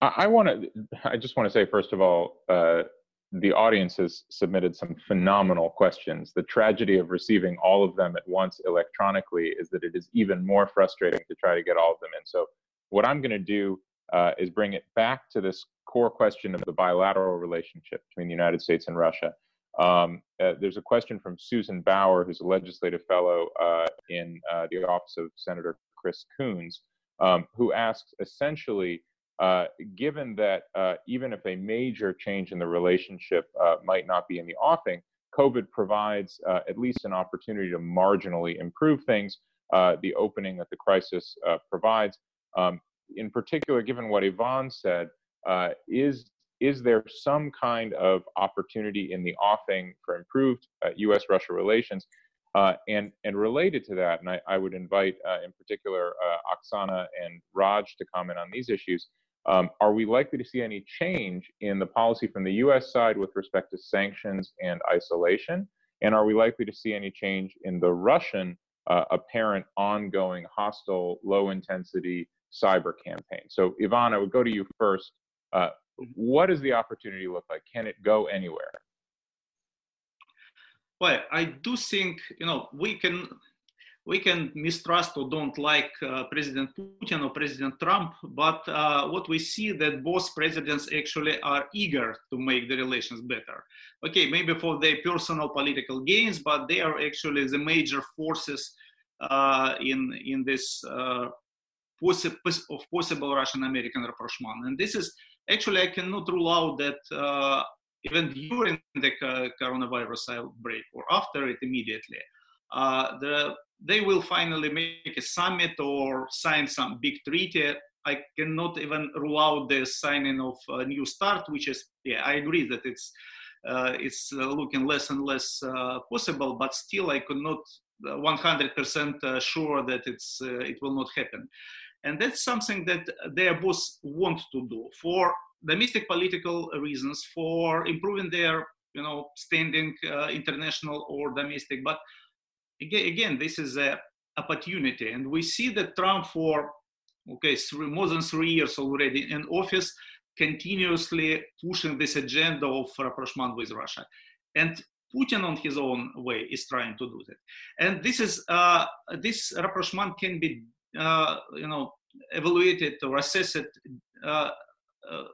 I, I want to, I just want to say, first of all, uh, the audience has submitted some phenomenal questions. The tragedy of receiving all of them at once electronically is that it is even more frustrating to try to get all of them in. So, what I'm going to do uh, is bring it back to this core question of the bilateral relationship between the United States and Russia. Um, uh, there's a question from Susan Bauer, who's a legislative fellow uh, in uh, the office of Senator Chris Coons, um, who asks essentially uh, given that uh, even if a major change in the relationship uh, might not be in the offing, COVID provides uh, at least an opportunity to marginally improve things. Uh, the opening that the crisis provides, um, in particular, given what Ivan said, is is there some kind of opportunity in the offing for improved uh, U.S.-Russia relations? Uh, and and related to that, and I, I would invite uh, in particular uh, Oksana and Raj to comment on these issues. Um, are we likely to see any change in the policy from the U.S. side with respect to sanctions and isolation? And are we likely to see any change in the Russian uh, apparent ongoing hostile, low-intensity cyber campaign? So, Ivan, I would go to you first. Uh, what does the opportunity look like? Can it go anywhere? Well, I do think you know we can we can mistrust or don't like uh, President Putin or President Trump, but uh, what we see that both presidents actually are eager to make the relations better. Okay, maybe for their personal political gains, but they are actually the major forces uh, in in this uh, possi- of possible Russian-American rapprochement. And this is actually I cannot rule out that uh, even during the coronavirus outbreak or after it immediately. Uh, the they will finally make a summit or sign some big treaty. I cannot even rule out the signing of a New START, which is, yeah, I agree that it's uh, it's uh, looking less and less uh, possible, but still I could not 100% uh, uh, sure that it's uh, it will not happen. And that's something that they both want to do for domestic political reasons, for improving their you know standing international or domestic, but again, again this is a opportunity. And we see that Trump for, okay, three, more than three years already in office, continuously pushing this agenda of rapprochement with Russia. And Putin on his own way is trying to do that. And this is, uh, this rapprochement can be, uh, you know, evaluated or assessed uh, uh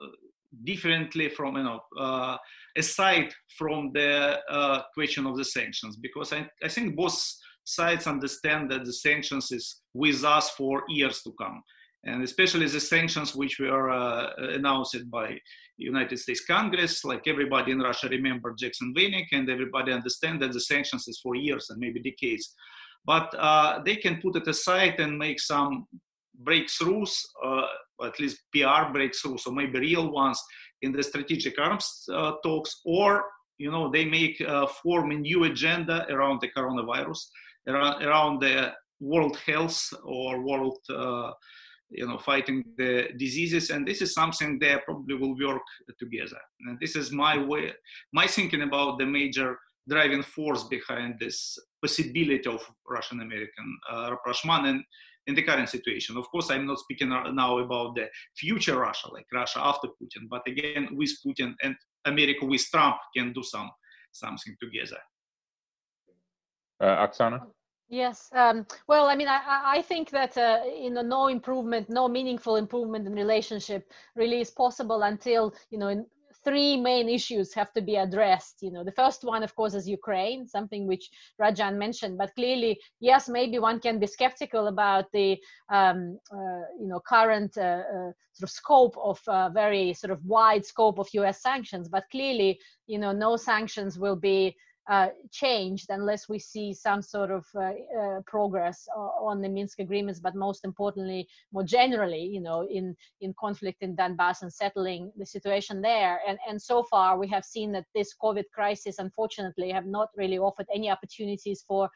differently from, you know, uh, aside from the uh, question of the sanctions, because I, I think both sides understand that the sanctions is with us for years to come. And especially the sanctions which were uh, announced by United States Congress, like everybody in Russia remember Jackson Vanik, and everybody understand that the sanctions is for years and maybe decades. But uh, they can put it aside and make some breakthroughs, uh, at least PR breakthroughs, or maybe real ones in the strategic arms uh, talks, or you know they make uh, form a new agenda around the coronavirus, around, around the world health or world you know fighting the diseases and this is something they probably will work together. And this is my way my thinking about the major driving force behind this possibility of russian american uh, rapprochement and in the current situation. Of course, I'm not speaking now about the future Russia, like Russia after Putin, but again, with Putin and America with Trump can do some something together. Uh, Oksana? Yes. Um, well, I mean, I, I think that uh, you know, no improvement, no meaningful improvement in relationship really is possible until you know, in, three main issues have to be addressed. You know, the first one, of course, is Ukraine, something which Rajan mentioned. But clearly, yes, maybe one can be skeptical about the um, uh, you know current uh, uh, sort of scope of uh, very sort of wide scope of U.S. sanctions. But clearly, you know, no sanctions will be uh, changed unless we see some sort of uh, uh, progress on the Minsk agreements, but most importantly, more generally, you know, in, in conflict in Donbass and settling the situation there. And, and so far, we have seen that this COVID crisis, unfortunately, have not really offered any opportunities for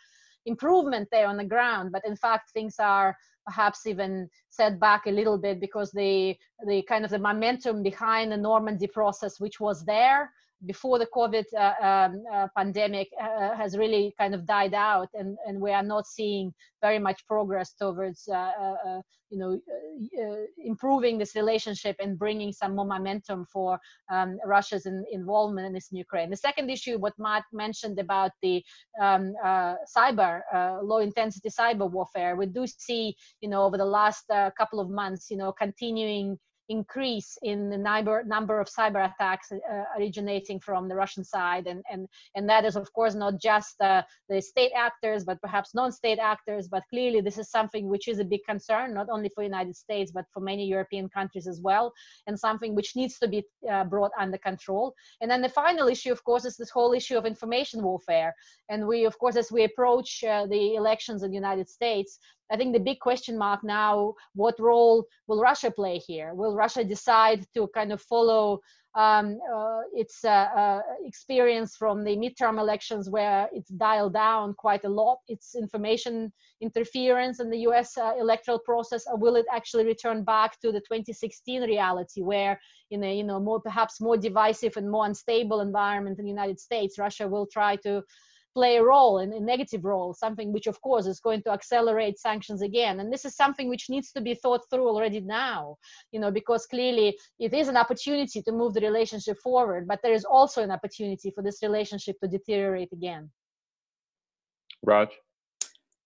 improvement there on the ground. But in fact, things are perhaps even set back a little bit because the the kind of the momentum behind the Normandy process, which was there, before the COVID uh, um, uh, pandemic uh, has really kind of died out, and, and we are not seeing very much progress towards, you know, improving this relationship and bringing some more momentum for um, Russia's in, involvement in this in Ukraine. The second issue, what Matt mentioned about the um, cyber, low-intensity cyber warfare, we do see, you know, over the last couple of months, you know, continuing increase in the number, number of cyber attacks uh, originating from the Russian side. And, and, and that is, of course, not just uh, the state actors, but perhaps non-state actors. But clearly, this is something which is a big concern, not only for the United States, but for many European countries as well, and something which needs to be uh, brought under control. And then the final issue, of course, is this whole issue of information warfare. And we, of course, as we approach uh, the elections in the United States, I think the big question mark now, what role will Russia play here? Will Russia decide to kind of follow um, uh, its uh, uh, experience from the midterm elections where it's dialed down quite a lot its information interference in the US uh, electoral process or will it actually return back to the 2016 reality where in a you know more perhaps more divisive and more unstable environment in the United States Russia will try to play a role in a negative role something which of course is going to accelerate sanctions again. And this is something which needs to be thought through already now you know because clearly it is an opportunity to move the relationship forward but there is also an opportunity for this relationship to deteriorate again. Raj?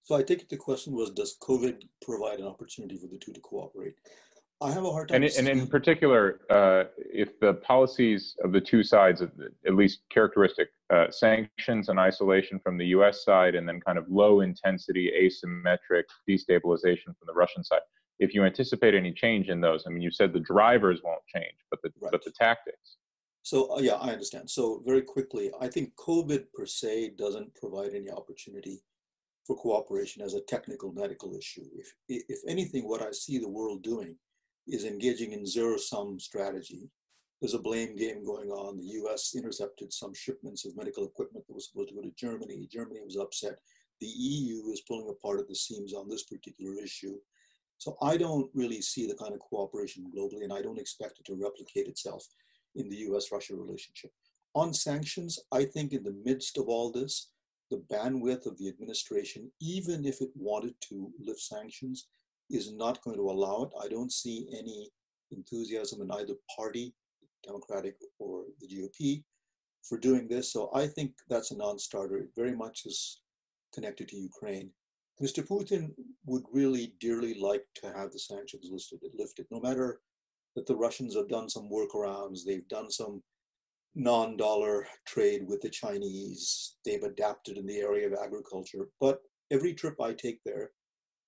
So i take it the question was does covid provide an opportunity for the two to cooperate I have a hard time. And, and in particular, uh, if the policies of the two sides, at least characteristic, uh, sanctions and isolation from the U.S. side, and then kind of low intensity asymmetric destabilization from the Russian side. If you anticipate any change in those, I mean, you said the drivers won't change, but the right. but the tactics. So uh, yeah, I understand. So very quickly, I think COVID per se doesn't provide any opportunity for cooperation as a technical medical issue. If if anything, what I see the world doing is engaging in zero sum strategy. There's a blame game going on. The US intercepted some shipments of medical equipment that was supposed to go to Germany. Germany was upset. The EU is pulling apart at the seams on this particular issue. So I don't really see the kind of cooperation globally, and I don't expect it to replicate itself in the US Russia relationship. On sanctions, I think in the midst of all this, the bandwidth of the administration, even if it wanted to lift sanctions, is not going to allow it. I don't see any enthusiasm in either party, Democratic or the GOP, for doing this. So I think that's a non-starter. It very much is connected to Ukraine. Mr. Putin would really dearly like to have the sanctions listed, lifted, no matter that the Russians have done some workarounds, they've done some non-dollar trade with the Chinese, they've adapted in the area of agriculture. But every trip I take there,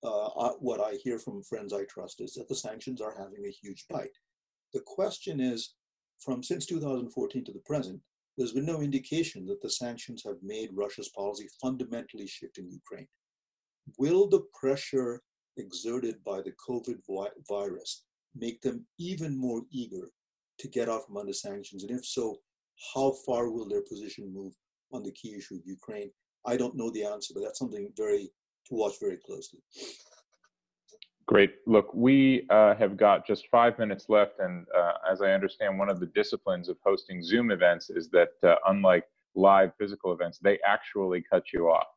uh, what I hear from friends I trust is that the sanctions are having a huge bite. The question is, from since 2014 to the present, there's been no indication that the sanctions have made Russia's policy fundamentally shift in Ukraine. Will the pressure exerted by the COVID virus make them even more eager to get out from under sanctions? And if so, how far will their position move on the key issue of Ukraine? I don't know the answer, but that's something very to watch very closely. Great. Look, we uh, have got just five minutes left, and uh, as I understand, one of the disciplines of hosting Zoom events is that uh, unlike live physical events, they actually cut you off.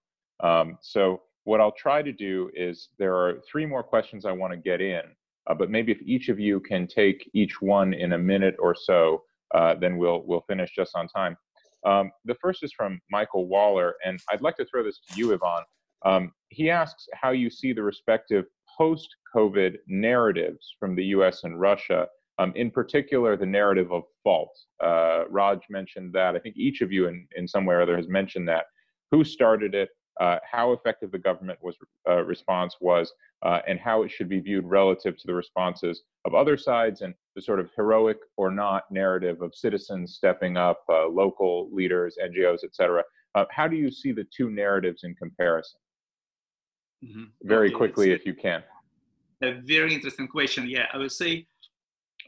Um, so what I'll try to do is there are three more questions I want to get in, uh, but maybe if each of you can take each one in a minute or so, uh, then we'll we'll finish just on time. Um, the first is from Michael Waller, and I'd like to throw this to you, Ivan. Um, he asks how you see the respective post COVID narratives from the US and Russia, um, in particular, the narrative of fault. Uh, Raj mentioned that. I think each of you, in, in some way or other, has mentioned that. Who started it? Uh, how effective the government was uh, response was, uh, and how it should be viewed relative to the responses of other sides, and the sort of heroic or not narrative of citizens stepping up, uh, local leaders, NGOs, etc. Uh, how do you see the two narratives in comparison? Mm-hmm. Very okay, quickly, if you can. A very interesting question. Yeah, I would say,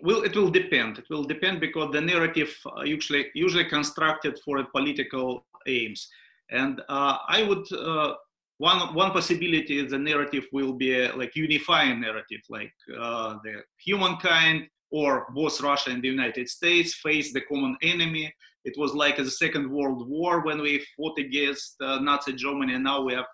well, it will depend. It will depend because the narrative uh, usually usually constructed for political aims, and uh, I would. Uh, one, one possibility is the narrative will be a, like unifying narrative, like uh, the humankind or both Russia and the United States face the common enemy. It was like the Second World War when we fought against uh, Nazi Germany, and now we have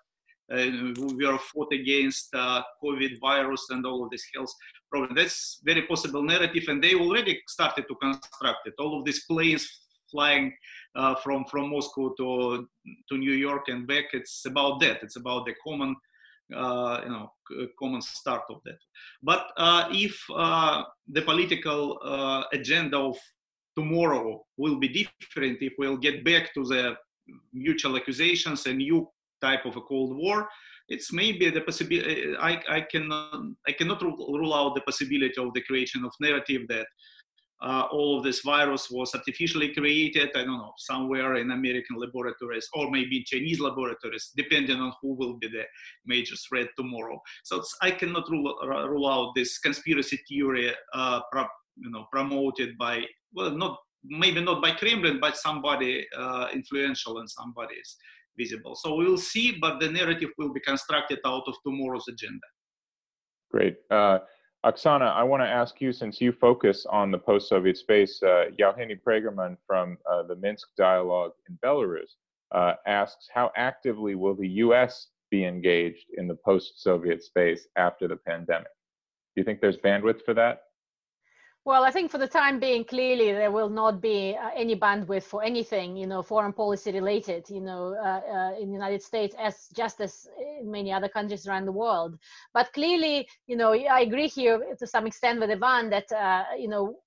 we are fought against uh, COVID virus and all of this health problem. That's very possible narrative, and they already started to construct it. All of these planes flying uh, from from Moscow to to New York and back. It's about that. It's about the common. Uh, you know, common start of that. But uh, if uh, the political agenda of tomorrow will be different, if we'll get back to the mutual accusations and new type of a Cold War. It's maybe the possibility. I, I cannot I cannot rule out the possibility of the creation of narrative that uh, all of this virus was artificially created. I don't know somewhere in American laboratories or maybe Chinese laboratories, depending on who will be the major threat tomorrow. So I cannot rule, rule out this conspiracy theory, uh, pro, you know, promoted by well, not maybe not by Kremlin, but somebody uh, influential and somebody's visible. So we will see, but the narrative will be constructed out of tomorrow's agenda. Great. Uh, Oksana, I want to ask you, since you focus on the post-Soviet space, uh, Yevgeny Pregerman from uh, the Minsk Dialogue in Belarus uh, asks, how actively will the U.S. be engaged in the post-Soviet space after the pandemic? Do you think there's bandwidth for that? Well, I think for the time being, clearly there will not be uh, any bandwidth for anything, you know, foreign policy related, you know, uh, uh, in the United States, as just as in many other countries around the world. But clearly, you know, I agree here to some extent with Ivan that, uh, you know,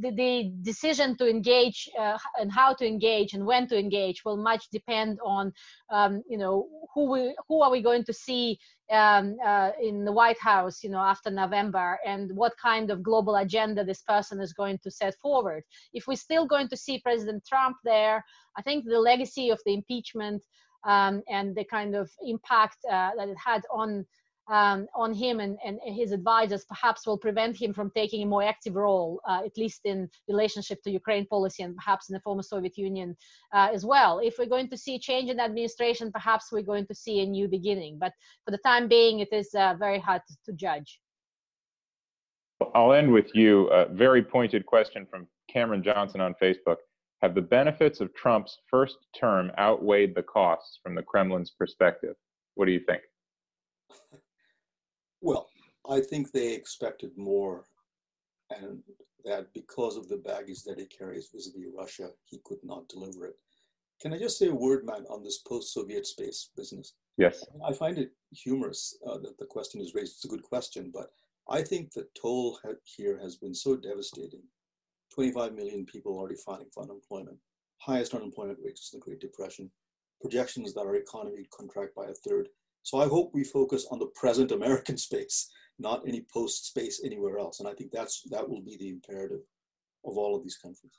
the, the, decision to engage uh, and how to engage and when to engage will much depend on um, you know who we who are we going to see um, uh, in the White House you know after November and what kind of global agenda this person is going to set forward. If we're still going to see President Trump there, I think the legacy of the impeachment um, and the kind of impact uh, that it had on um, on him and, and his advisors perhaps will prevent him from taking a more active role, uh, at least in relationship to Ukraine policy and perhaps in the former Soviet Union uh, as well. If we're going to see change in administration, perhaps we're going to see a new beginning. But for the time being, it is uh, very hard to, to judge. I'll end with you. A very pointed question from Cameron Johnson on Facebook. Have the benefits of Trump's first term outweighed the costs from the Kremlin's perspective? What do you think? [laughs] Well, I think they expected more, and that because of the baggage that he carries vis-a-vis Russia, he could not deliver it. Can I just say a word, man, on this post-Soviet space business? Yes. I find it humorous uh, that the question is raised. It's a good question, but I think the toll here has been so devastating. 25 million people already filing for unemployment, highest unemployment rates since the Great Depression, projections that our economy would contract by a third. So I hope we focus on the present American [laughs] space, not any post space anywhere else. And I think that's that will be the imperative of all of these countries.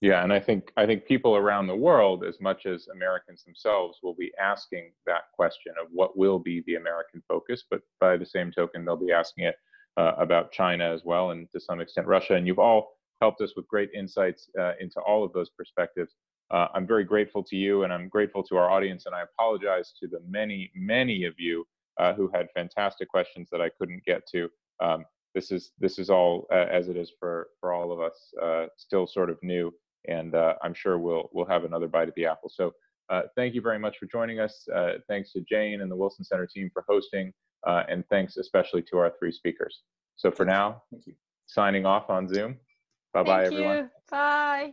Yeah, and I think I think people around the world, as much as Americans themselves, will be asking that question of what will be the American focus. But by the same token, they'll be asking it uh, about China as well, and to some extent Russia. And you've all helped us with great insights uh, into all of those perspectives uh, I'm very grateful to you and I'm grateful to our audience. And I apologize to the many, many of you uh, who had fantastic questions that I couldn't get to. Um, this is this is all uh, as it is for for all of us, uh, still sort of new, and uh, I'm sure we'll we'll have another bite at the apple. So uh, thank you very much for joining us. thanks to Jane and the Wilson Center team for hosting, and thanks especially to our three speakers. So for now, signing off on Zoom. Bye bye, everyone. Bye.